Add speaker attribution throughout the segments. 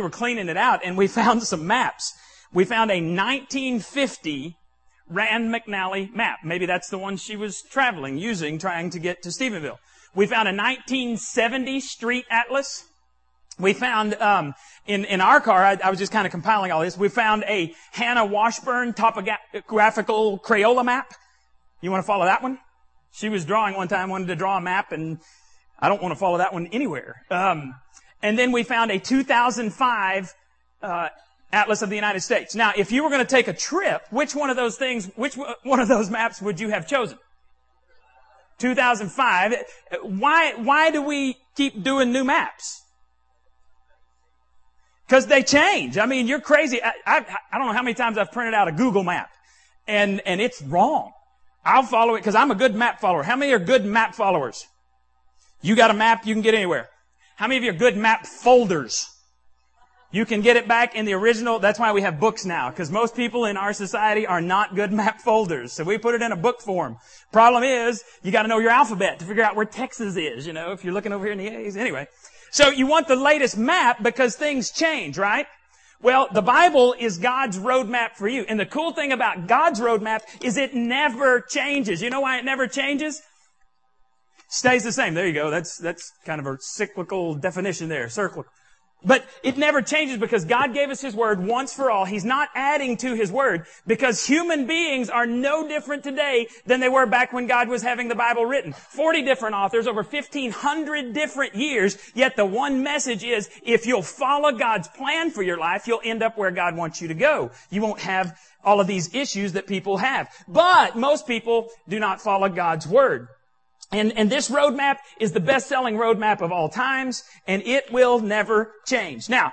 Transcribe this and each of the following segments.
Speaker 1: we were cleaning it out and we found some maps. We found a 1950 Rand McNally map. Maybe that's the one she was traveling, using, trying to get to Stephenville. We found a 1970 street atlas. We found um, in in our car. I, I was just kind of compiling all this. We found a Hannah Washburn topographical Crayola map. You want to follow that one? She was drawing one time, wanted to draw a map, and I don't want to follow that one anywhere. Um, and then we found a 2005 uh, Atlas of the United States. Now, if you were going to take a trip, which one of those things, which one of those maps would you have chosen? 2005. Why, why do we keep doing new maps? Because they change. I mean, you're crazy. I, I, I don't know how many times I've printed out a Google map and, and it's wrong. I'll follow it because I'm a good map follower. How many are good map followers? You got a map, you can get anywhere. How many of you are good map folders? You can get it back in the original. That's why we have books now, because most people in our society are not good map folders. So we put it in a book form. Problem is, you got to know your alphabet to figure out where Texas is. You know, if you're looking over here in the A's. Anyway, so you want the latest map because things change, right? Well, the Bible is God's roadmap for you. And the cool thing about God's roadmap is it never changes. You know why it never changes? Stays the same. There you go. That's, that's kind of a cyclical definition there. Circle. But it never changes because God gave us His Word once for all. He's not adding to His Word because human beings are no different today than they were back when God was having the Bible written. 40 different authors, over 1500 different years, yet the one message is if you'll follow God's plan for your life, you'll end up where God wants you to go. You won't have all of these issues that people have. But most people do not follow God's Word. And, and this roadmap is the best-selling roadmap of all times, and it will never change. Now,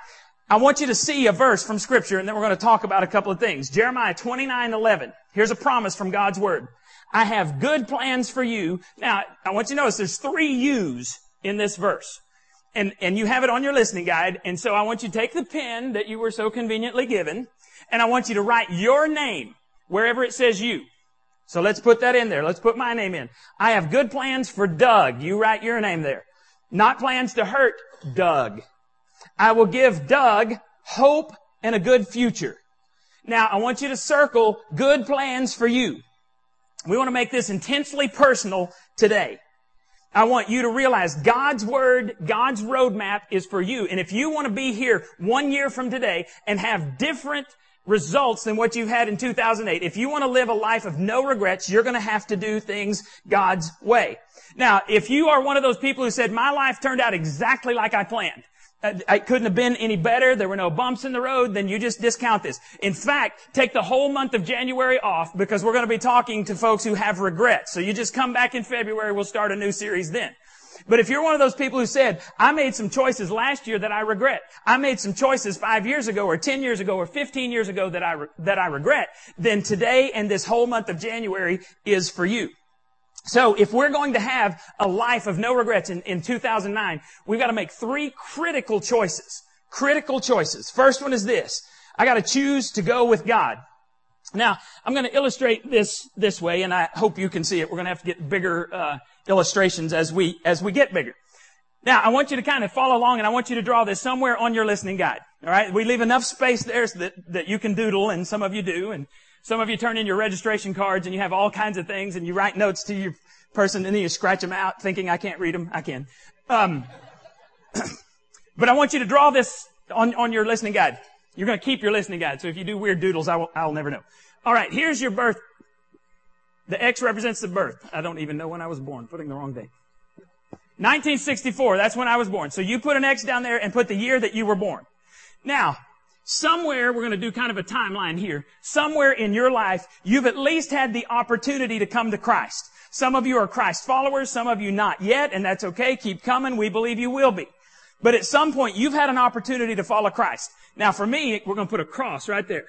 Speaker 1: I want you to see a verse from scripture, and then we're going to talk about a couple of things. Jeremiah 29, 11. Here's a promise from God's word. I have good plans for you. Now, I want you to notice there's three U's in this verse. And, and you have it on your listening guide. And so I want you to take the pen that you were so conveniently given, and I want you to write your name wherever it says you. So let's put that in there. Let's put my name in. I have good plans for Doug. You write your name there. Not plans to hurt Doug. I will give Doug hope and a good future. Now, I want you to circle good plans for you. We want to make this intensely personal today. I want you to realize God's word, God's roadmap is for you. And if you want to be here one year from today and have different results than what you had in 2008. If you want to live a life of no regrets, you're going to have to do things God's way. Now, if you are one of those people who said, my life turned out exactly like I planned, uh, it couldn't have been any better. There were no bumps in the road. Then you just discount this. In fact, take the whole month of January off because we're going to be talking to folks who have regrets. So you just come back in February. We'll start a new series then. But if you're one of those people who said, I made some choices last year that I regret. I made some choices five years ago or 10 years ago or 15 years ago that I, re- that I regret, then today and this whole month of January is for you. So if we're going to have a life of no regrets in, in 2009, we've got to make three critical choices. Critical choices. First one is this. I got to choose to go with God. Now, I'm going to illustrate this this way, and I hope you can see it. We're going to have to get bigger uh, illustrations as we as we get bigger. Now, I want you to kind of follow along, and I want you to draw this somewhere on your listening guide. All right, we leave enough space there so that that you can doodle, and some of you do, and some of you turn in your registration cards, and you have all kinds of things, and you write notes to your person, and then you scratch them out, thinking I can't read them. I can. Um, but I want you to draw this on on your listening guide. You're going to keep your listening guide. So if you do weird doodles, I will, I'll never know. All right. Here's your birth. The X represents the birth. I don't even know when I was born. Putting the wrong date. 1964. That's when I was born. So you put an X down there and put the year that you were born. Now, somewhere, we're going to do kind of a timeline here. Somewhere in your life, you've at least had the opportunity to come to Christ. Some of you are Christ followers, some of you not yet, and that's okay. Keep coming. We believe you will be. But at some point, you've had an opportunity to follow Christ. Now for me, we're going to put a cross right there.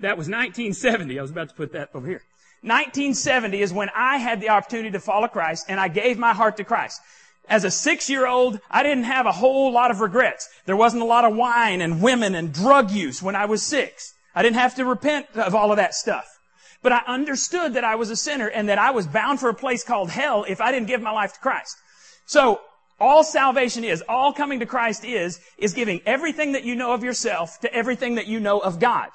Speaker 1: That was 1970. I was about to put that over here. 1970 is when I had the opportunity to follow Christ and I gave my heart to Christ. As a six-year-old, I didn't have a whole lot of regrets. There wasn't a lot of wine and women and drug use when I was six. I didn't have to repent of all of that stuff. But I understood that I was a sinner and that I was bound for a place called hell if I didn't give my life to Christ. So All salvation is, all coming to Christ is, is giving everything that you know of yourself to everything that you know of God.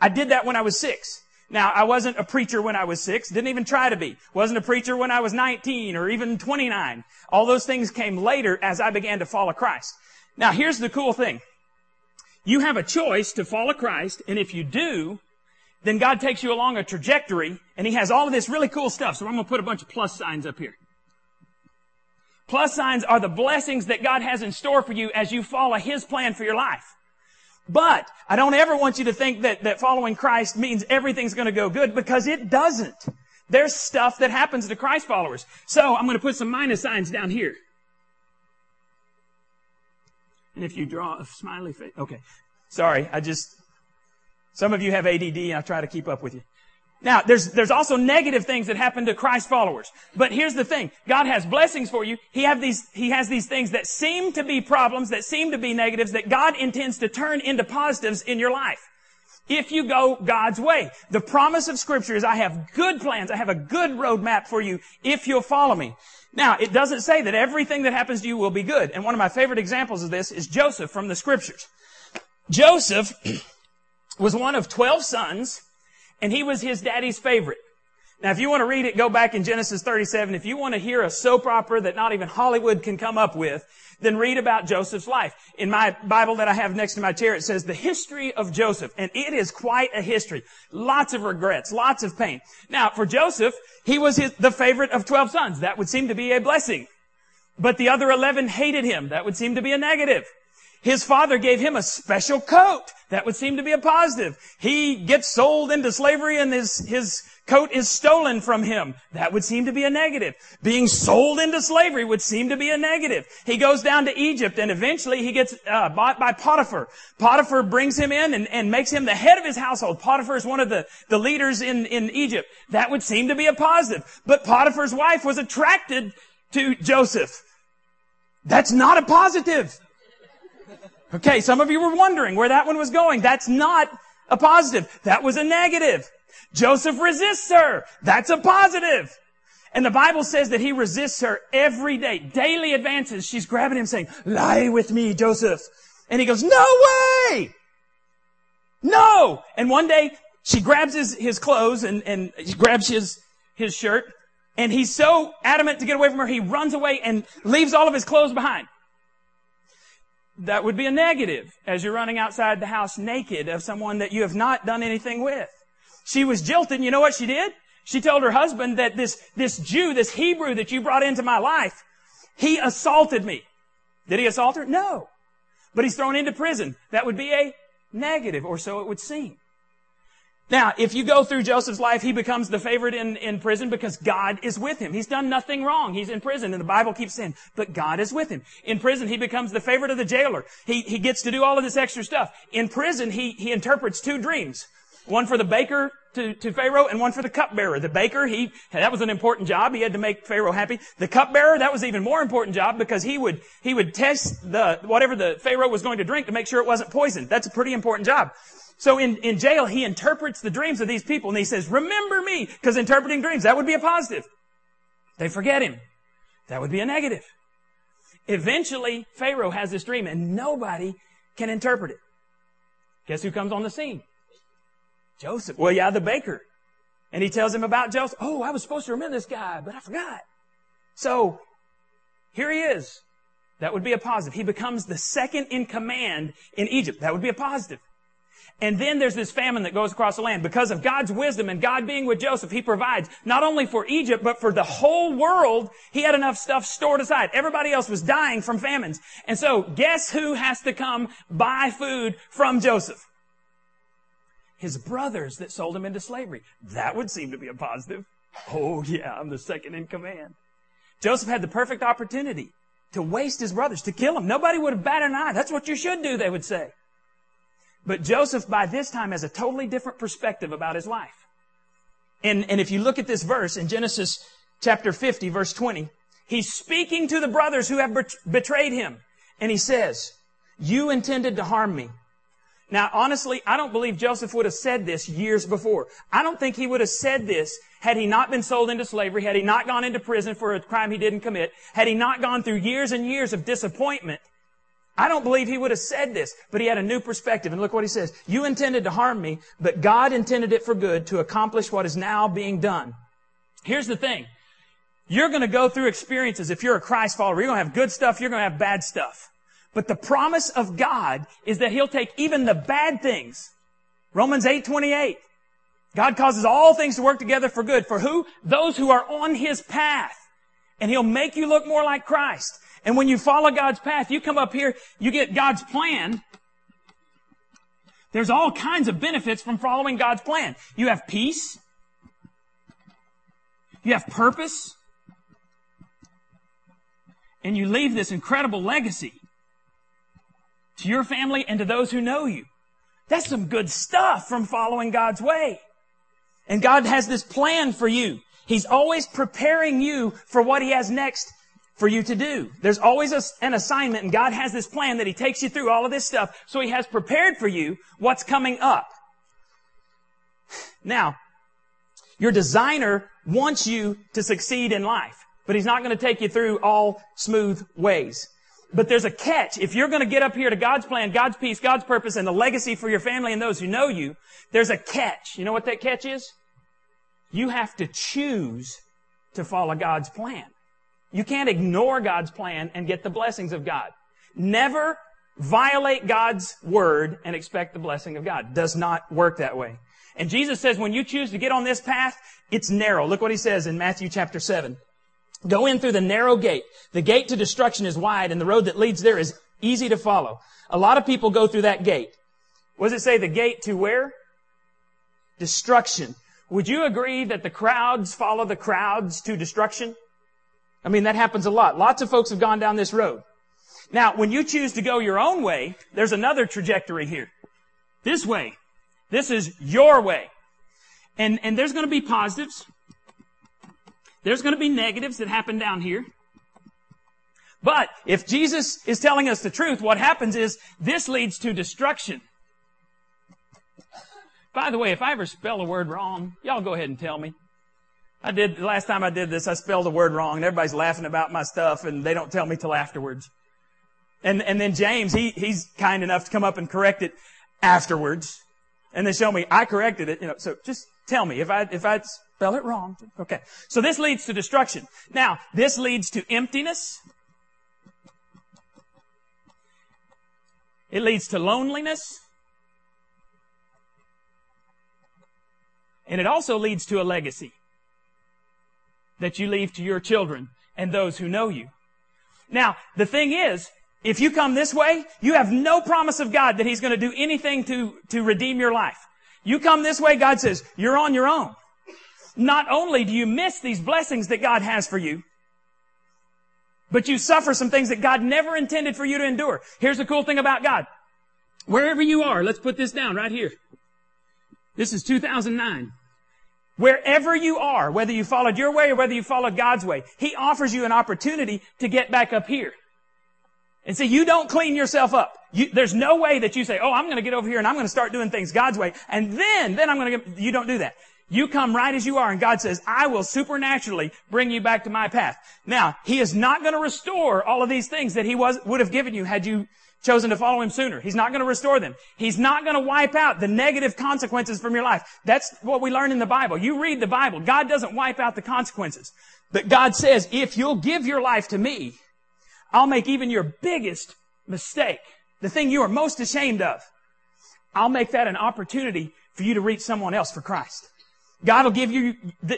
Speaker 1: I did that when I was six. Now, I wasn't a preacher when I was six, didn't even try to be. Wasn't a preacher when I was 19 or even 29. All those things came later as I began to follow Christ. Now, here's the cool thing. You have a choice to follow Christ, and if you do, then God takes you along a trajectory, and He has all of this really cool stuff. So I'm going to put a bunch of plus signs up here. Plus signs are the blessings that God has in store for you as you follow His plan for your life. But I don't ever want you to think that, that following Christ means everything's going to go good because it doesn't. There's stuff that happens to Christ followers. So I'm going to put some minus signs down here. And if you draw a smiley face, okay. Sorry, I just, some of you have ADD and I try to keep up with you. Now, there's, there's also negative things that happen to Christ followers. But here's the thing. God has blessings for you. He have these, He has these things that seem to be problems, that seem to be negatives, that God intends to turn into positives in your life. If you go God's way. The promise of scripture is I have good plans. I have a good roadmap for you if you'll follow me. Now, it doesn't say that everything that happens to you will be good. And one of my favorite examples of this is Joseph from the scriptures. Joseph was one of 12 sons and he was his daddy's favorite. Now, if you want to read it, go back in Genesis 37. If you want to hear a soap opera that not even Hollywood can come up with, then read about Joseph's life. In my Bible that I have next to my chair, it says the history of Joseph. And it is quite a history. Lots of regrets, lots of pain. Now, for Joseph, he was his, the favorite of 12 sons. That would seem to be a blessing. But the other 11 hated him. That would seem to be a negative. His father gave him a special coat. That would seem to be a positive. He gets sold into slavery and his, his coat is stolen from him. That would seem to be a negative. Being sold into slavery would seem to be a negative. He goes down to Egypt and eventually he gets uh, bought by Potiphar. Potiphar brings him in and, and makes him the head of his household. Potiphar is one of the, the leaders in, in Egypt. That would seem to be a positive. But Potiphar's wife was attracted to Joseph. That's not a positive. Okay, some of you were wondering where that one was going. That's not a positive. That was a negative. Joseph resists her. That's a positive. And the Bible says that he resists her every day. Daily advances. She's grabbing him saying, lie with me, Joseph. And he goes, no way! No! And one day she grabs his, his clothes and, and grabs his, his shirt. And he's so adamant to get away from her, he runs away and leaves all of his clothes behind that would be a negative as you're running outside the house naked of someone that you have not done anything with. She was jilted. You know what she did? She told her husband that this, this Jew, this Hebrew that you brought into my life, he assaulted me. Did he assault her? No. But he's thrown into prison. That would be a negative, or so it would seem. Now, if you go through Joseph's life, he becomes the favorite in, in prison because God is with him. He's done nothing wrong. He's in prison, and the Bible keeps saying, but God is with him. In prison, he becomes the favorite of the jailer. He, he gets to do all of this extra stuff. In prison, he, he interprets two dreams. One for the baker to, to Pharaoh and one for the cupbearer. The baker, he, that was an important job. He had to make Pharaoh happy. The cupbearer, that was even more important job because he would, he would test the, whatever the Pharaoh was going to drink to make sure it wasn't poisoned. That's a pretty important job. So in, in jail, he interprets the dreams of these people and he says, remember me, because interpreting dreams, that would be a positive. They forget him. That would be a negative. Eventually, Pharaoh has this dream and nobody can interpret it. Guess who comes on the scene? Joseph. Well, yeah, the baker. And he tells him about Joseph. Oh, I was supposed to remember this guy, but I forgot. So, here he is. That would be a positive. He becomes the second in command in Egypt. That would be a positive. And then there's this famine that goes across the land. Because of God's wisdom and God being with Joseph, he provides not only for Egypt, but for the whole world. He had enough stuff stored aside. Everybody else was dying from famines. And so guess who has to come buy food from Joseph? His brothers that sold him into slavery. That would seem to be a positive. Oh yeah, I'm the second in command. Joseph had the perfect opportunity to waste his brothers, to kill them. Nobody would have batted an eye. That's what you should do, they would say. But Joseph, by this time, has a totally different perspective about his life. And, and if you look at this verse in Genesis chapter 50, verse 20, he's speaking to the brothers who have betrayed him. And he says, you intended to harm me. Now, honestly, I don't believe Joseph would have said this years before. I don't think he would have said this had he not been sold into slavery, had he not gone into prison for a crime he didn't commit, had he not gone through years and years of disappointment. I don't believe he would have said this, but he had a new perspective. And look what he says. You intended to harm me, but God intended it for good to accomplish what is now being done. Here's the thing. You're going to go through experiences if you're a Christ follower. You're going to have good stuff. You're going to have bad stuff. But the promise of God is that He'll take even the bad things. Romans 8, 28. God causes all things to work together for good. For who? Those who are on His path. And He'll make you look more like Christ. And when you follow God's path, you come up here, you get God's plan. There's all kinds of benefits from following God's plan. You have peace. You have purpose. And you leave this incredible legacy to your family and to those who know you. That's some good stuff from following God's way. And God has this plan for you. He's always preparing you for what He has next for you to do. There's always a, an assignment and God has this plan that He takes you through all of this stuff. So He has prepared for you what's coming up. Now, your designer wants you to succeed in life, but He's not going to take you through all smooth ways. But there's a catch. If you're going to get up here to God's plan, God's peace, God's purpose, and the legacy for your family and those who know you, there's a catch. You know what that catch is? You have to choose to follow God's plan. You can't ignore God's plan and get the blessings of God. Never violate God's word and expect the blessing of God. Does not work that way. And Jesus says when you choose to get on this path, it's narrow. Look what he says in Matthew chapter 7. Go in through the narrow gate. The gate to destruction is wide and the road that leads there is easy to follow. A lot of people go through that gate. What does it say? The gate to where? Destruction. Would you agree that the crowds follow the crowds to destruction? I mean, that happens a lot. Lots of folks have gone down this road. Now, when you choose to go your own way, there's another trajectory here. This way. This is your way. And, and there's going to be positives. There's going to be negatives that happen down here. But if Jesus is telling us the truth, what happens is this leads to destruction. By the way, if I ever spell a word wrong, y'all go ahead and tell me. I did, last time I did this, I spelled a word wrong and everybody's laughing about my stuff and they don't tell me till afterwards. And, and then James, he, he's kind enough to come up and correct it afterwards. And then show me I corrected it, you know, so just tell me if I, if I spell it wrong. Okay. So this leads to destruction. Now, this leads to emptiness. It leads to loneliness. And it also leads to a legacy that you leave to your children and those who know you. Now, the thing is, if you come this way, you have no promise of God that He's going to do anything to, to redeem your life. You come this way, God says, you're on your own. Not only do you miss these blessings that God has for you, but you suffer some things that God never intended for you to endure. Here's the cool thing about God. Wherever you are, let's put this down right here. This is 2009. Wherever you are, whether you followed your way or whether you followed God's way, He offers you an opportunity to get back up here. And see, you don't clean yourself up. You, there's no way that you say, oh, I'm going to get over here and I'm going to start doing things God's way. And then, then I'm going to you don't do that. You come right as you are and God says, I will supernaturally bring you back to my path. Now, He is not going to restore all of these things that He was, would have given you had you chosen to follow Him sooner. He's not going to restore them. He's not going to wipe out the negative consequences from your life. That's what we learn in the Bible. You read the Bible. God doesn't wipe out the consequences. But God says, if you'll give your life to me, I'll make even your biggest mistake, the thing you are most ashamed of, I'll make that an opportunity for you to reach someone else for Christ. God will give you,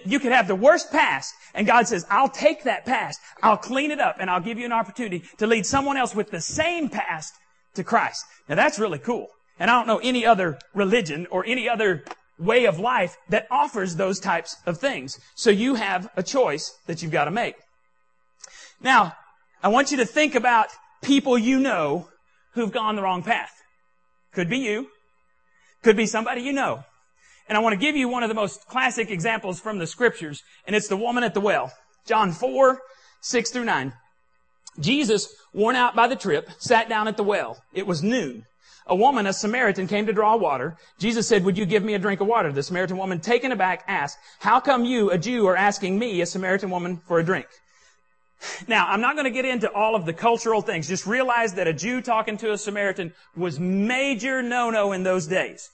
Speaker 1: you could have the worst past, and God says, I'll take that past, I'll clean it up, and I'll give you an opportunity to lead someone else with the same past to Christ. Now that's really cool. And I don't know any other religion or any other way of life that offers those types of things. So you have a choice that you've got to make. Now, I want you to think about people you know who've gone the wrong path. Could be you. Could be somebody you know. And I want to give you one of the most classic examples from the scriptures, and it's the woman at the well. John 4, 6 through 9. Jesus, worn out by the trip, sat down at the well. It was noon. a woman, a Samaritan, came to draw water. Jesus said, would you give me a drink of water? The Samaritan woman, taken aback, asked, how come you, a Jew, are asking me, a Samaritan woman, for a drink? Now, I'm not going to get into all of the cultural things. Just realize that a Jew talking to a Samaritan was major no-no in those days.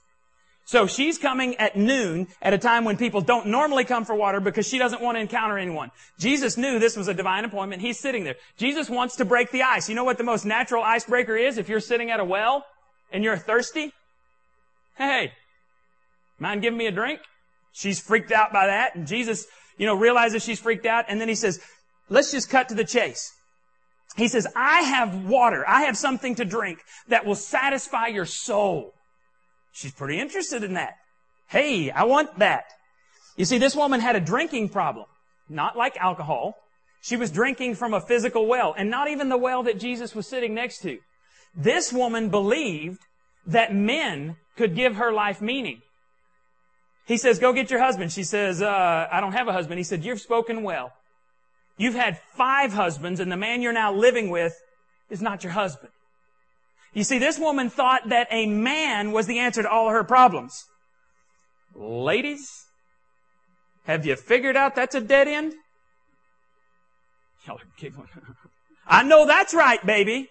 Speaker 1: So she's coming at noon at a time when people don't normally come for water because she doesn't want to encounter anyone. Jesus knew this was a divine appointment. He's sitting there. Jesus wants to break the ice. You know what the most natural icebreaker is if you're sitting at a well and you're thirsty? Hey, mind giving me a drink? She's freaked out by that and Jesus, you know, realizes she's freaked out and then he says, let's just cut to the chase. He says, I have water. I have something to drink that will satisfy your soul. She's pretty interested in that. Hey, I want that. You see, this woman had a drinking problem. Not like alcohol. She was drinking from a physical well, and not even the well that Jesus was sitting next to. This woman believed that men could give her life meaning. He says, go get your husband. She says, uh, I don't have a husband. He said, you've spoken well. You've had five husbands, and the man you're now living with is not your husband. You see, this woman thought that a man was the answer to all her problems. Ladies, have you figured out that's a dead end? Y'all are giggling. I know that's right, baby.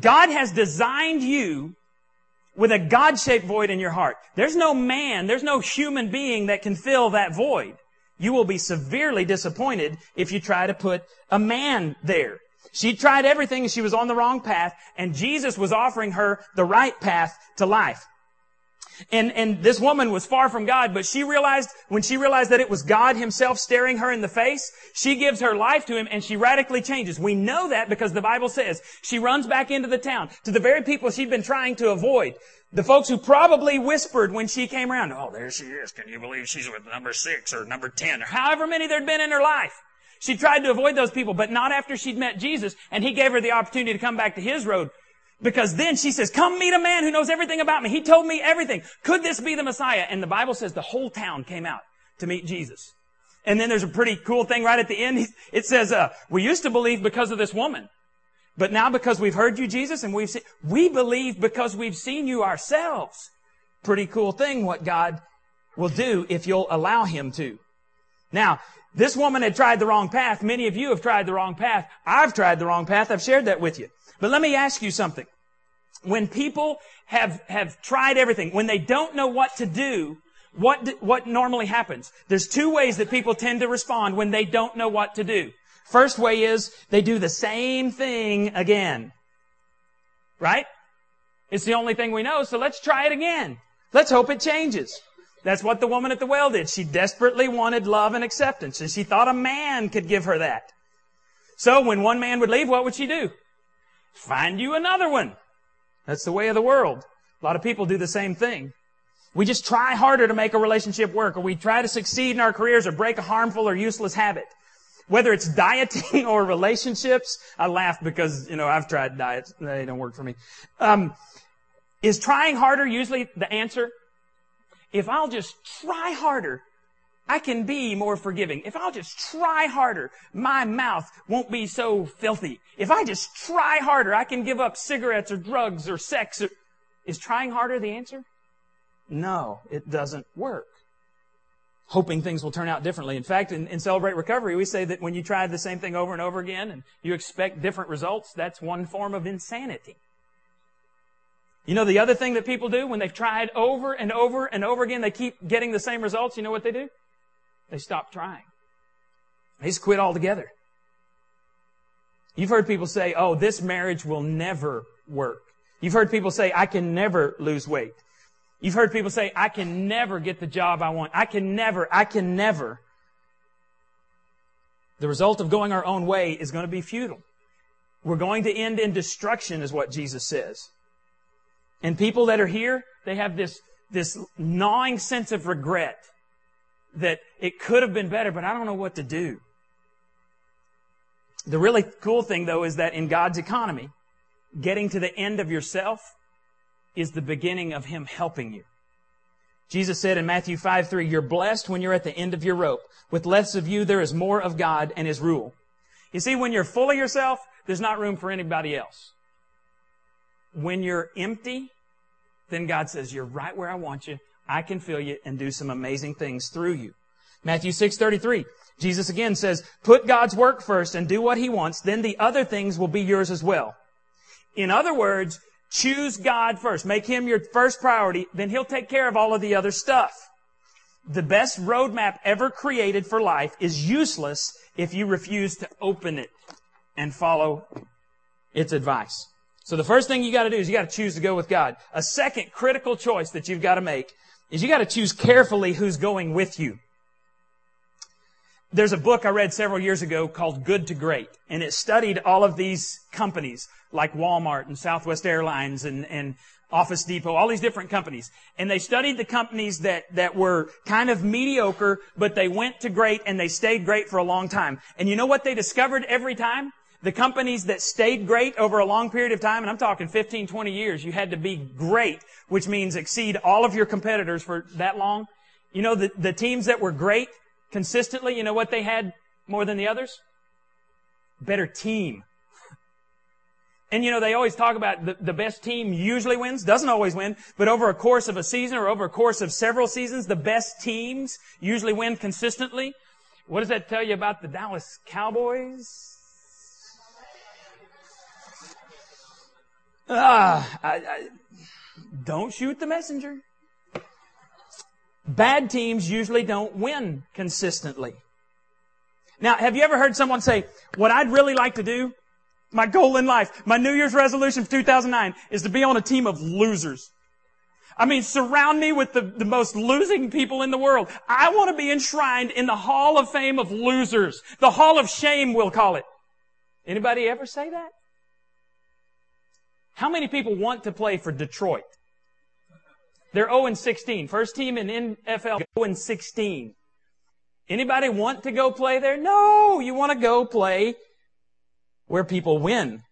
Speaker 1: God has designed you with a God-shaped void in your heart. There's no man, there's no human being that can fill that void. You will be severely disappointed if you try to put a man there. She tried everything and she was on the wrong path and Jesus was offering her the right path to life. And, and this woman was far from God, but she realized, when she realized that it was God himself staring her in the face, she gives her life to him and she radically changes. We know that because the Bible says she runs back into the town to the very people she'd been trying to avoid. The folks who probably whispered when she came around, oh, there she is. Can you believe she's with number six or number ten or however many there'd been in her life? She tried to avoid those people, but not after she'd met Jesus and he gave her the opportunity to come back to his road. Because then she says, come meet a man who knows everything about me. He told me everything. Could this be the Messiah? And the Bible says the whole town came out to meet Jesus. And then there's a pretty cool thing right at the end. It says, uh, we used to believe because of this woman. But now because we've heard you, Jesus, and we've seen, we believe because we've seen you ourselves. Pretty cool thing what God will do if you'll allow Him to. Now, this woman had tried the wrong path. Many of you have tried the wrong path. I've tried the wrong path. I've shared that with you. But let me ask you something. When people have, have tried everything, when they don't know what to do, what, what normally happens? There's two ways that people tend to respond when they don't know what to do. First way is they do the same thing again. Right? It's the only thing we know, so let's try it again. Let's hope it changes. That's what the woman at the well did. She desperately wanted love and acceptance, and she thought a man could give her that. So when one man would leave, what would she do? Find you another one. That's the way of the world. A lot of people do the same thing. We just try harder to make a relationship work, or we try to succeed in our careers or break a harmful or useless habit. Whether it's dieting or relationships, I laugh because, you know, I've tried diets. They don't work for me. Um, is trying harder usually the answer? If I'll just try harder, I can be more forgiving. If I'll just try harder, my mouth won't be so filthy. If I just try harder, I can give up cigarettes or drugs or sex. Or... Is trying harder the answer? No, it doesn't work. Hoping things will turn out differently. In fact, in, in Celebrate Recovery, we say that when you try the same thing over and over again and you expect different results, that's one form of insanity. You know the other thing that people do when they've tried over and over and over again, they keep getting the same results. You know what they do? They stop trying. They just quit altogether. You've heard people say, oh, this marriage will never work. You've heard people say, I can never lose weight. You've heard people say, I can never get the job I want. I can never, I can never. The result of going our own way is going to be futile. We're going to end in destruction is what Jesus says. And people that are here, they have this, this gnawing sense of regret that it could have been better, but I don't know what to do. The really cool thing though is that in God's economy, getting to the end of yourself is the beginning of Him helping you. Jesus said in Matthew 5, 3, you're blessed when you're at the end of your rope. With less of you, there is more of God and His rule. You see, when you're full of yourself, there's not room for anybody else. When you're empty, then God says, you're right where I want you. I can fill you and do some amazing things through you. Matthew 6:33. Jesus again says, "Put God's work first and do what he wants, then the other things will be yours as well." In other words, choose God first. Make him your first priority, then he'll take care of all of the other stuff. The best roadmap ever created for life is useless if you refuse to open it and follow its advice. So the first thing you got to do is you got to choose to go with God. A second critical choice that you've got to make is you got to choose carefully who's going with you. There's a book I read several years ago called Good to Great, and it studied all of these companies like Walmart and Southwest Airlines and, and Office Depot, all these different companies. And they studied the companies that, that were kind of mediocre, but they went to great and they stayed great for a long time. And you know what they discovered every time? The companies that stayed great over a long period of time, and I'm talking 15, 20 years, you had to be great, which means exceed all of your competitors for that long. You know, the, the teams that were great consistently, you know what they had more than the others? Better team. And you know, they always talk about the, the best team usually wins, doesn't always win, but over a course of a season or over a course of several seasons, the best teams usually win consistently. What does that tell you about the Dallas Cowboys? Ah, I, I, don't shoot the messenger. Bad teams usually don't win consistently. Now, have you ever heard someone say, what I'd really like to do my goal in life, my New Year's resolution for 2009 is to be on a team of losers. I mean, surround me with the, the most losing people in the world. I want to be enshrined in the Hall of Fame of losers. The Hall of Shame, we'll call it. Anybody ever say that? How many people want to play for Detroit? They're 0 16. First team in NFL 0 16. Anybody want to go play there? No, you want to go play where people win.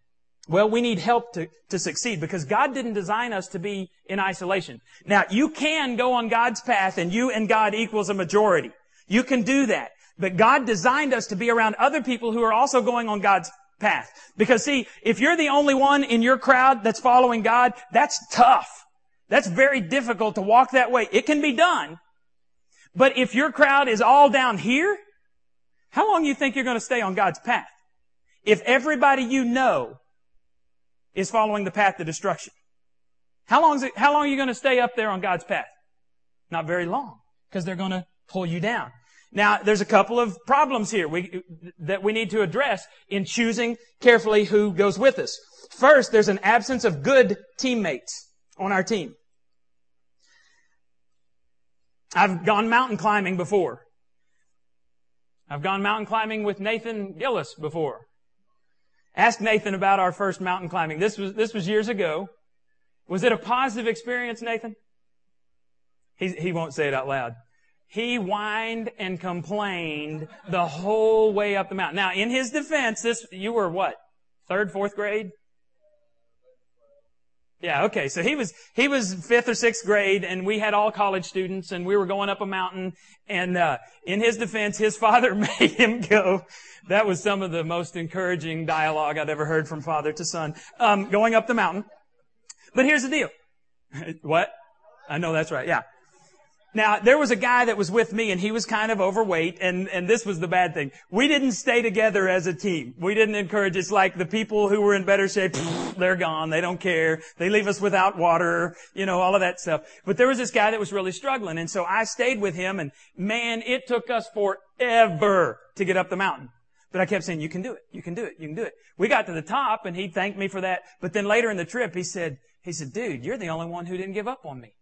Speaker 1: Well, we need help to, to succeed because God didn't design us to be in isolation. Now, you can go on God's path and you and God equals a majority. You can do that. But God designed us to be around other people who are also going on God's path. Because see, if you're the only one in your crowd that's following God, that's tough. That's very difficult to walk that way. It can be done. But if your crowd is all down here, how long do you think you're going to stay on God's path? If everybody you know is following the path to destruction, how long it, how long are you going to stay up there on God's path? Not very long, because they're going to pull you down. Now, there's a couple of problems here we, that we need to address in choosing carefully who goes with us. First, there's an absence of good teammates on our team. I've gone mountain climbing before. I've gone mountain climbing with Nathan Gillis before. Ask Nathan about our first mountain climbing. This was, this was years ago. Was it a positive experience, Nathan? He, he won't say it out loud. He whined and complained the whole way up the mountain. Now, in his defense, this, you were what? Third, fourth grade? Yeah, okay. So he was, he was fifth or sixth grade and we had all college students and we were going up a mountain and, uh, in his defense, his father made him go. That was some of the most encouraging dialogue I've ever heard from father to son, um, going up the mountain. But here's the deal. what? I know that's right. Yeah. Now, there was a guy that was with me and he was kind of overweight and, and this was the bad thing. We didn't stay together as a team. We didn't encourage, it's like the people who were in better shape, they're gone, they don't care, they leave us without water, you know, all of that stuff. But there was this guy that was really struggling and so I stayed with him and man, it took us forever to get up the mountain. But I kept saying, you can do it, you can do it, you can do it. We got to the top and he thanked me for that. But then later in the trip, he said, he said, dude, you're the only one who didn't give up on me.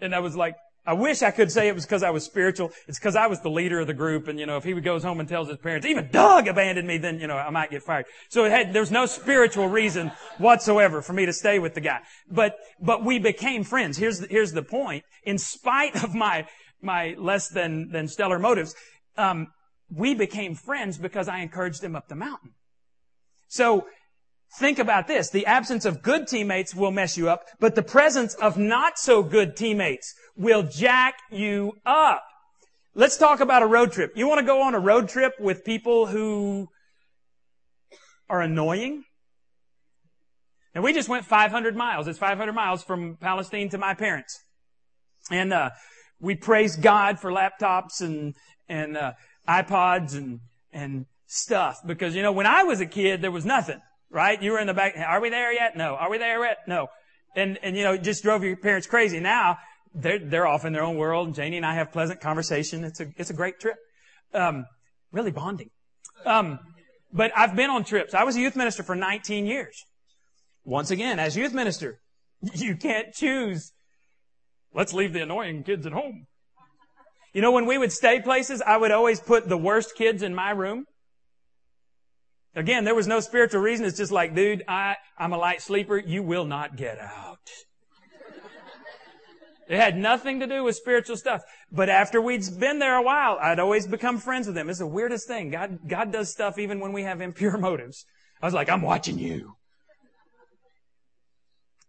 Speaker 1: And I was like, I wish I could say it was because I was spiritual. It's because I was the leader of the group. And, you know, if he goes home and tells his parents, even Doug abandoned me, then, you know, I might get fired. So it had, there's no spiritual reason whatsoever for me to stay with the guy. But, but we became friends. Here's the, here's the point. In spite of my, my less than, than stellar motives, um, we became friends because I encouraged him up the mountain. So Think about this. The absence of good teammates will mess you up, but the presence of not so good teammates will jack you up. Let's talk about a road trip. You want to go on a road trip with people who are annoying? And we just went 500 miles. It's 500 miles from Palestine to my parents. And, uh, we praise God for laptops and, and, uh, iPods and, and stuff. Because, you know, when I was a kid, there was nothing, right? You were in the back. Are we there yet? No. Are we there yet? No. And, and, you know, just drove your parents crazy. Now, they're, they're off in their own world. Janie and I have pleasant conversation. It's a, it's a great trip. Um, really bonding. Um, but I've been on trips. I was a youth minister for 19 years. Once again, as youth minister, you can't choose. Let's leave the annoying kids at home. You know, when we would stay places, I would always put the worst kids in my room. Again, there was no spiritual reason. It's just like, dude, I, I'm a light sleeper. You will not get out. It had nothing to do with spiritual stuff. But after we'd been there a while, I'd always become friends with them. It's the weirdest thing. God, God does stuff even when we have impure motives. I was like, I'm watching you.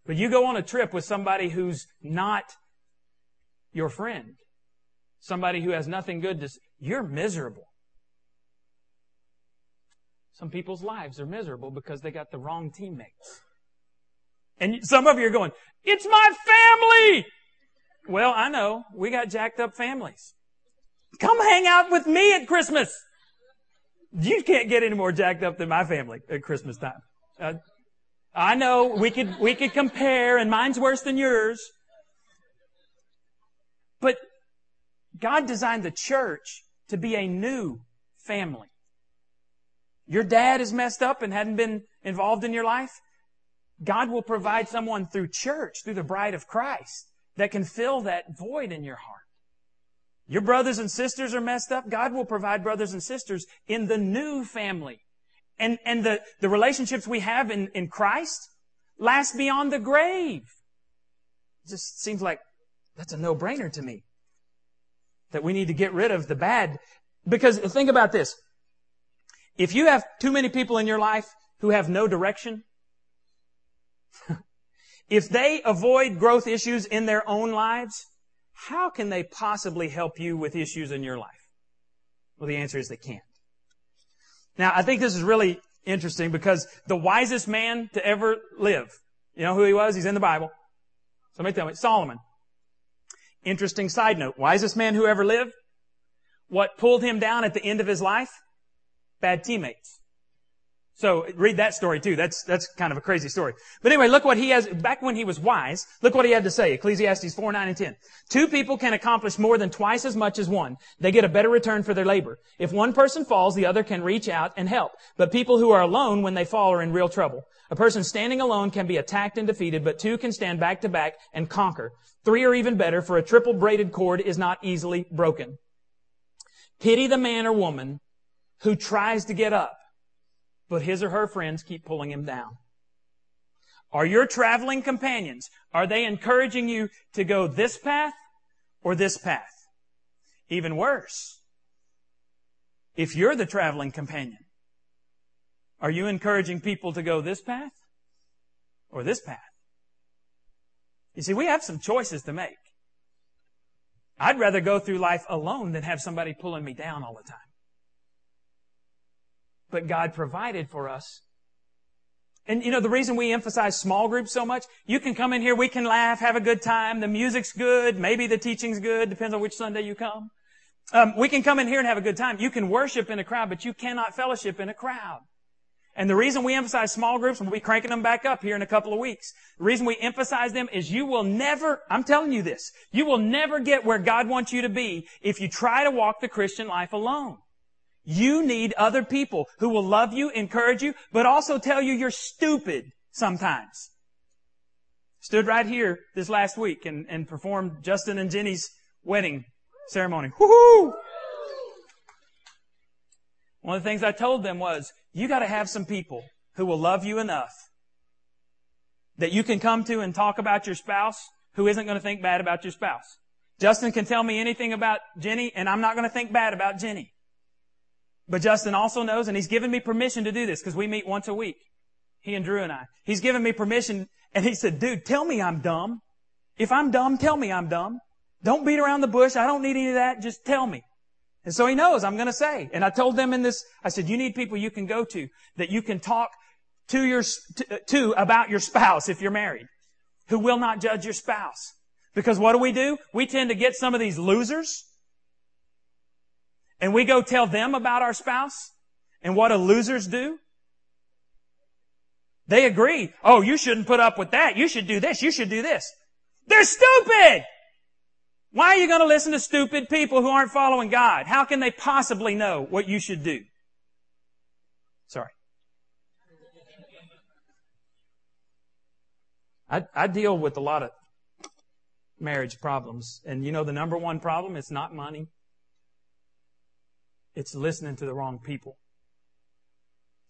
Speaker 1: But you go on a trip with somebody who's not your friend, somebody who has nothing good to, you're miserable. Some people's lives are miserable because they got the wrong teammates. And some of you are going, it's my family! Well, I know. We got jacked up families. Come hang out with me at Christmas. You can't get any more jacked up than my family at Christmas time. Uh, I know we could, we could compare and mine's worse than yours. But God designed the church to be a new family. Your dad is messed up and hadn't been involved in your life. God will provide someone through church, through the bride of Christ, that can fill that void in your heart. Your brothers and sisters are messed up. God will provide brothers and sisters in the new family. And, and the, the relationships we have in, in Christ last beyond the grave. It just seems like that's a no-brainer to me. That we need to get rid of the bad. Because think about this. If you have too many people in your life who have no direction, If they avoid growth issues in their own lives, how can they possibly help you with issues in your life? Well, the answer is they can't. Now, I think this is really interesting because the wisest man to ever live, you know who he was? He's in the Bible. Somebody tell me. Solomon. Interesting side note. Wisest man who ever lived. What pulled him down at the end of his life? Bad teammates. So read that story too. That's, that's kind of a crazy story. But anyway, look what he has, back when he was wise, look what he had to say. Ecclesiastes 4, 9, and 10. Two people can accomplish more than twice as much as one. They get a better return for their labor. If one person falls, the other can reach out and help. But people who are alone when they fall are in real trouble. A person standing alone can be attacked and defeated, but two can stand back to back and conquer. Three are even better, for a triple braided cord is not easily broken. Pity the man or woman who tries to get up but his or her friends keep pulling him down? Are your traveling companions, are they encouraging you to go this path or this path? Even worse, if you're the traveling companion, are you encouraging people to go this path or this path? You see, we have some choices to make. I'd rather go through life alone than have somebody pulling me down all the time but God provided for us. And you know, the reason we emphasize small groups so much, you can come in here, we can laugh, have a good time, the music's good, maybe the teaching's good, depends on which Sunday you come. Um, we can come in here and have a good time. You can worship in a crowd, but you cannot fellowship in a crowd. And the reason we emphasize small groups, and we'll be cranking them back up here in a couple of weeks, the reason we emphasize them is you will never, I'm telling you this, you will never get where God wants you to be if you try to walk the Christian life alone. You need other people who will love you, encourage you, but also tell you you're stupid sometimes. Stood right here this last week and, and performed Justin and Jenny's wedding ceremony. Woohoo! One of the things I told them was, you gotta have some people who will love you enough that you can come to and talk about your spouse who isn't to think bad about your spouse. Justin can tell me anything about Jenny and I'm not to think bad about Jenny. But Justin also knows, and he's given me permission to do this because we meet once a week. He and Drew and I. He's given me permission and he said, dude, tell me I'm dumb. If I'm dumb, tell me I'm dumb. Don't beat around the bush. I don't need any of that. Just tell me. And so he knows I'm going to say. And I told them in this, I said, you need people you can go to that you can talk to your, to about your spouse if you're married, who will not judge your spouse. Because what do we do? We tend to get some of these losers and we go tell them about our spouse and what do losers do? They agree. Oh, you shouldn't put up with that. You should do this. You should do this. They're stupid! Why are you going to listen to stupid people who aren't following God? How can they possibly know what you should do? Sorry. I, I deal with a lot of marriage problems. And you know the number one problem? It's not money. It's listening to the wrong people.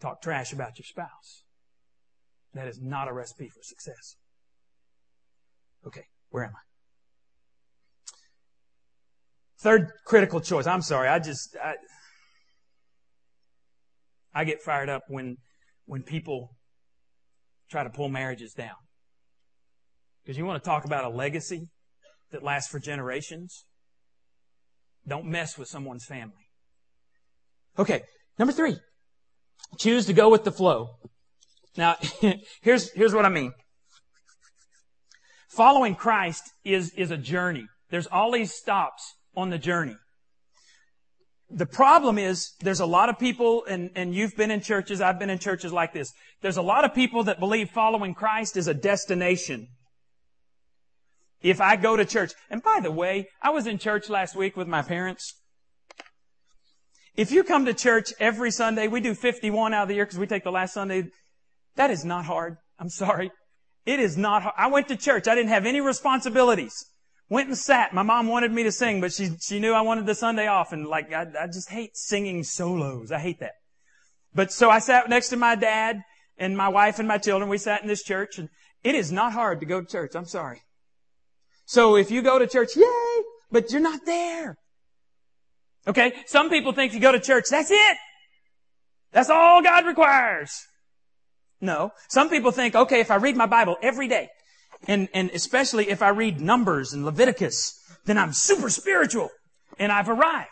Speaker 1: Talk trash about your spouse. That is not a recipe for success. Okay, where am I? Third critical choice. I'm sorry. I just, I, I get fired up when, when people try to pull marriages down. Because you want to talk about a legacy that lasts for generations. Don't mess with someone's family. Okay. Number three. Choose to go with the flow. Now, here's, here's what I mean. Following Christ is, is a journey. There's all these stops on the journey. The problem is there's a lot of people, and, and you've been in churches, I've been in churches like this. There's a lot of people that believe following Christ is a destination. If I go to church, and by the way, I was in church last week with my parents. If you come to church every Sunday, we do 51 out of the year because we take the last Sunday. That is not hard. I'm sorry. It is not hard. I went to church. I didn't have any responsibilities. Went and sat. My mom wanted me to sing, but she, she knew I wanted the Sunday off. And like, I, I just hate singing solos. I hate that. But so I sat next to my dad and my wife and my children. We sat in this church and it is not hard to go to church. I'm sorry. So if you go to church, yay, but you're not there. Okay? Some people think you go to church, that's it. That's all God requires. No. Some people think, okay, if I read my Bible every day, and, and especially if I read Numbers and Leviticus, then I'm super spiritual and I've arrived.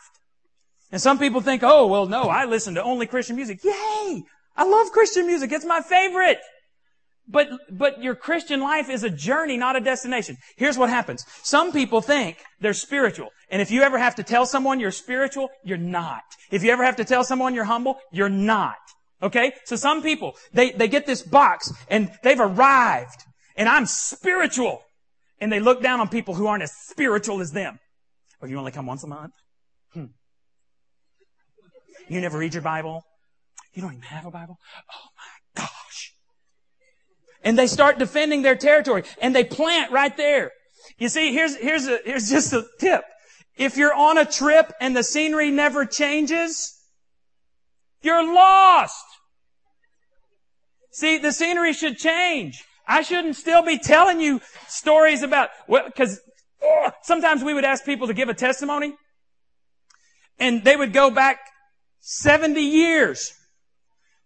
Speaker 1: And some people think, oh, well, no, I listen to only Christian music. Yay! I love Christian music. It's my favorite. But, but your Christian life is a journey, not a destination. Here's what happens. Some people think they're spiritual. And if you ever have to tell someone you're spiritual, you're not. If you ever have to tell someone you're humble, you're not. Okay? So some people, they, they get this box and they've arrived and I'm spiritual. And they look down on people who aren't as spiritual as them. Oh, you only come once a month? Hmm. You never read your Bible? You don't even have a Bible? Oh my. And they start defending their territory and they plant right there. You see, here's, here's a, here's just a tip. If you're on a trip and the scenery never changes, you're lost. See, the scenery should change. I shouldn't still be telling you stories about, well, cause oh, sometimes we would ask people to give a testimony and they would go back 70 years.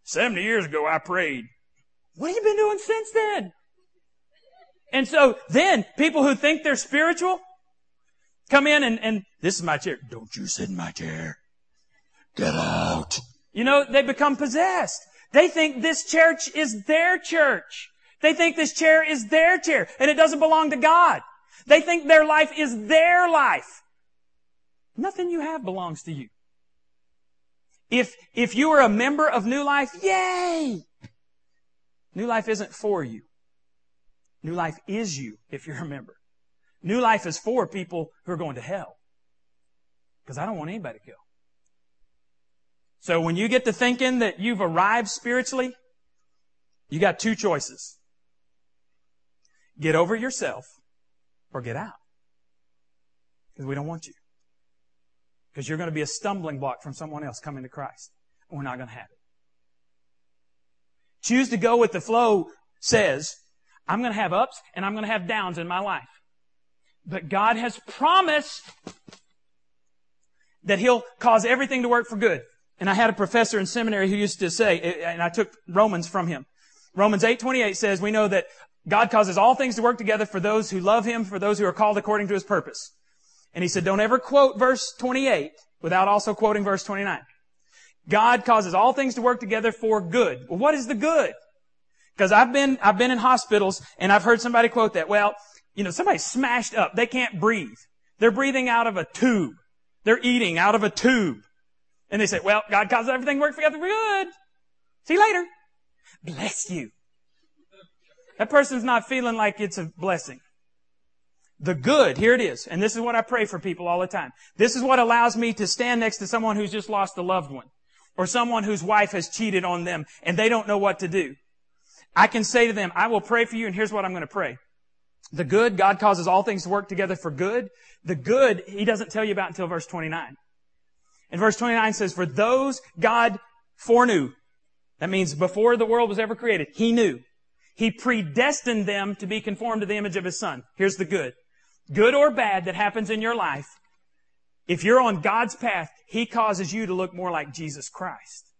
Speaker 1: 70 years ago I prayed. What have you been doing since then? And so then people who think they're spiritual come in and, and this is my chair. Don't you sit in my chair. Get out. You know, they become possessed. They think this church is their church. They think this chair is their chair and it doesn't belong to God. They think their life is their life. Nothing you have belongs to you. If, if you are a member of New Life, yay! New Life isn't for you. New Life is you if you're a member. New Life is for people who are going to hell. Because I don't want anybody to go. So when you get to thinking that you've arrived spiritually, you got two choices. Get over yourself or get out. Because we don't want you. Because you're going to be a stumbling block from someone else coming to Christ. And we're not going to have it. Choose to go with the flow says, I'm going to have ups and I'm going to have downs in my life. But God has promised that He'll cause everything to work for good. And I had a professor in seminary who used to say, and I took Romans from him. Romans 8:28 says, we know that God causes all things to work together for those who love Him, for those who are called according to His purpose. And he said, don't ever quote verse 28 without also quoting verse 29. God causes all things to work together for good. Well, what is the good? Because I've been, I've been in hospitals and I've heard somebody quote that. Well, you know, somebody's smashed up. They can't breathe. They're breathing out of a tube. They're eating out of a tube. And they say, well, God causes everything to work together for good. See you later. Bless you. That person's not feeling like it's a blessing. The good, here it is. And this is what I pray for people all the time. This is what allows me to stand next to someone who's just lost a loved one. Or someone whose wife has cheated on them and they don't know what to do. I can say to them, I will pray for you and here's what I'm going to pray. The good, God causes all things to work together for good. The good, He doesn't tell you about until verse 29. And verse 29 says, for those God foreknew, that means before the world was ever created, He knew. He predestined them to be conformed to the image of His Son. Here's the good. Good or bad that happens in your life, if you're on God's path, He causes you to look more like Jesus Christ.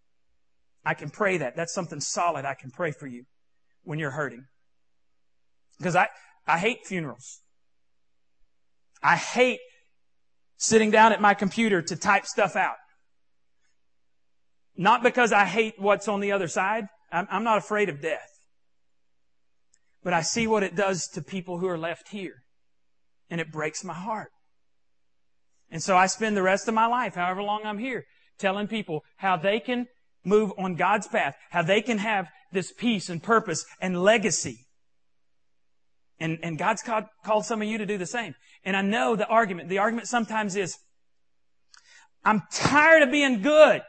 Speaker 1: I can pray that. That's something solid I can pray for you when you're hurting. Because I, I hate funerals. I hate sitting down at my computer to type stuff out. Not because I hate what's on the other side. I'm, I'm not afraid of death. But I see what it does to people who are left here. And it breaks my heart. And so I spend the rest of my life, however long I'm here, telling people how they can move on God's path, how they can have this peace and purpose and legacy. And, and God's called, called some of you to do the same. And I know the argument, the argument sometimes is, I'm tired of being good.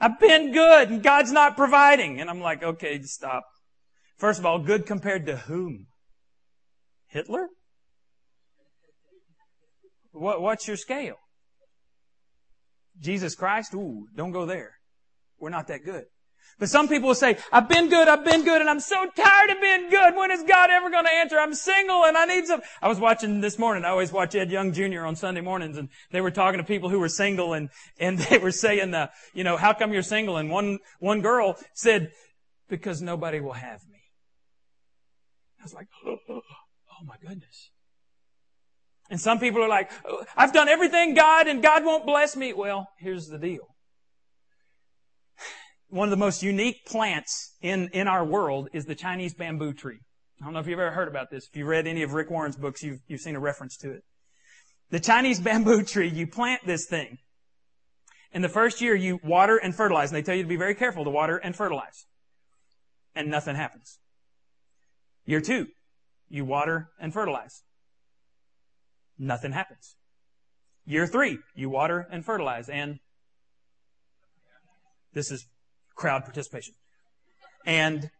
Speaker 1: I've been good and God's not providing. And I'm like, okay, stop. First of all, good compared to whom? Hitler? What, what's your scale? Jesus Christ? Ooh, don't go there. We're not that good. But some people will say, I've been good, I've been good, and I'm so tired of being good. When is God ever going to answer? I'm single and I need some. I was watching this morning. I always watch Ed Young Jr. on Sunday mornings, and they were talking to people who were single, and and they were saying, uh, you know, how come you're single? And one one girl said, because nobody will have me. I was like, oh, oh my goodness. And some people are like, I've done everything God and God won't bless me. Well, here's the deal. One of the most unique plants in, in our world is the Chinese bamboo tree. I don't know if you've ever heard about this. If you've read any of Rick Warren's books, you've, you've seen a reference to it. The Chinese bamboo tree, you plant this thing. In the first year, you water and fertilize. And they tell you to be very careful to water and fertilize. And nothing happens. Year two, you water and fertilize. Nothing happens. Year three, you water and fertilize and this is crowd participation. And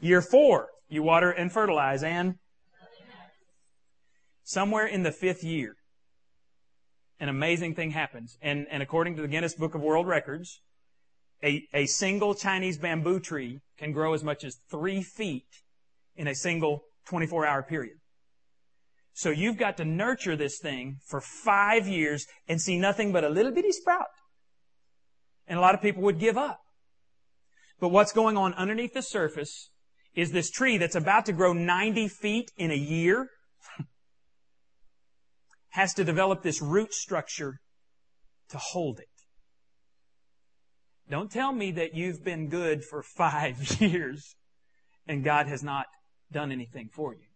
Speaker 1: year four, you water and fertilize and somewhere in the fifth year, an amazing thing happens. And, and according to the Guinness Book of World Records, a, a single Chinese bamboo tree can grow as much as three feet in a single 24 hour period. So you've got to nurture this thing for five years and see nothing but a little bitty sprout. And a lot of people would give up. But what's going on underneath the surface is this tree that's about to grow 90 feet in a year has to develop this root structure to hold it. Don't tell me that you've been good for five years and God has not done anything for you.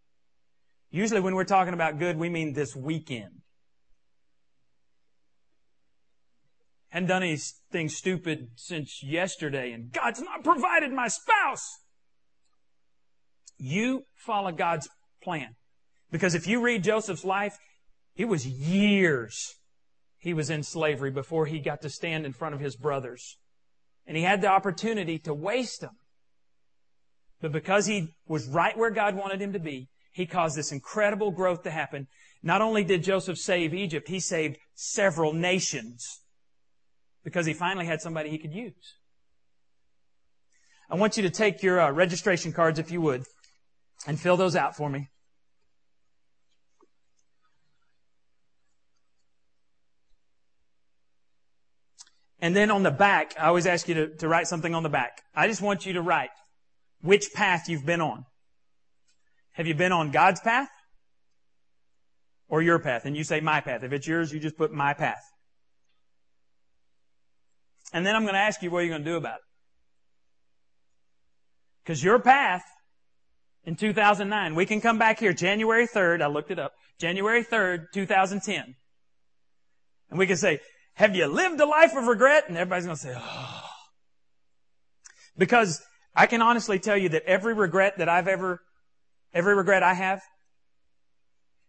Speaker 1: Usually when we're talking about good, we mean this weekend. Hadn't done anything stupid since yesterday and God's not provided my spouse. You follow God's plan. Because if you read Joseph's life, it was years he was in slavery before he got to stand in front of his brothers. And he had the opportunity to waste them. But because he was right where God wanted him to be, he caused this incredible growth to happen. Not only did Joseph save Egypt, he saved several nations because he finally had somebody he could use. I want you to take your uh, registration cards, if you would, and fill those out for me. And then on the back, I always ask you to, to write something on the back. I just want you to write which path you've been on. Have you been on God's path? Or your path? And you say my path. If it's yours, you just put my path. And then I'm going to ask you what you're going to do about it. Because your path in 2009, we can come back here January 3rd, I looked it up, January 3rd, 2010. And we can say, have you lived a life of regret? And everybody's going to say, oh. Because I can honestly tell you that every regret that I've ever, every regret I have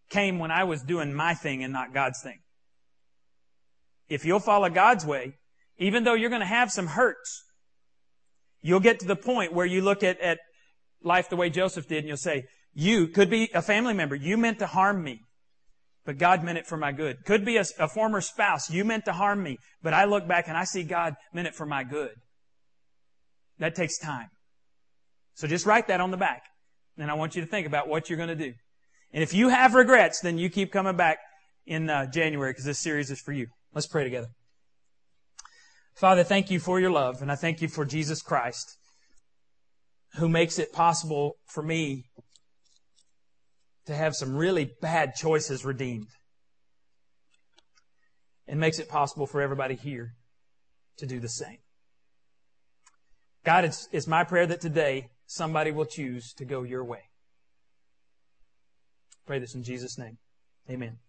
Speaker 1: came when I was doing my thing and not God's thing. If you'll follow God's way, even though you're going to have some hurts, you'll get to the point where you look at, at life the way Joseph did and you'll say, you could be a family member. You meant to harm me, but God meant it for my good. Could be a, a former spouse. You meant to harm me, but I look back and I see God meant it for my good. That takes time. So just write that on the back. And I want you to think about what you're going to do. And if you have regrets, then you keep coming back in uh, January because this series is for you. Let's pray together. Father, thank you for your love, and I thank you for Jesus Christ, who makes it possible for me to have some really bad choices redeemed, and makes it possible for everybody here to do the same. God, it's, it's my prayer that today somebody will choose to go your way. Pray this in Jesus' name. Amen.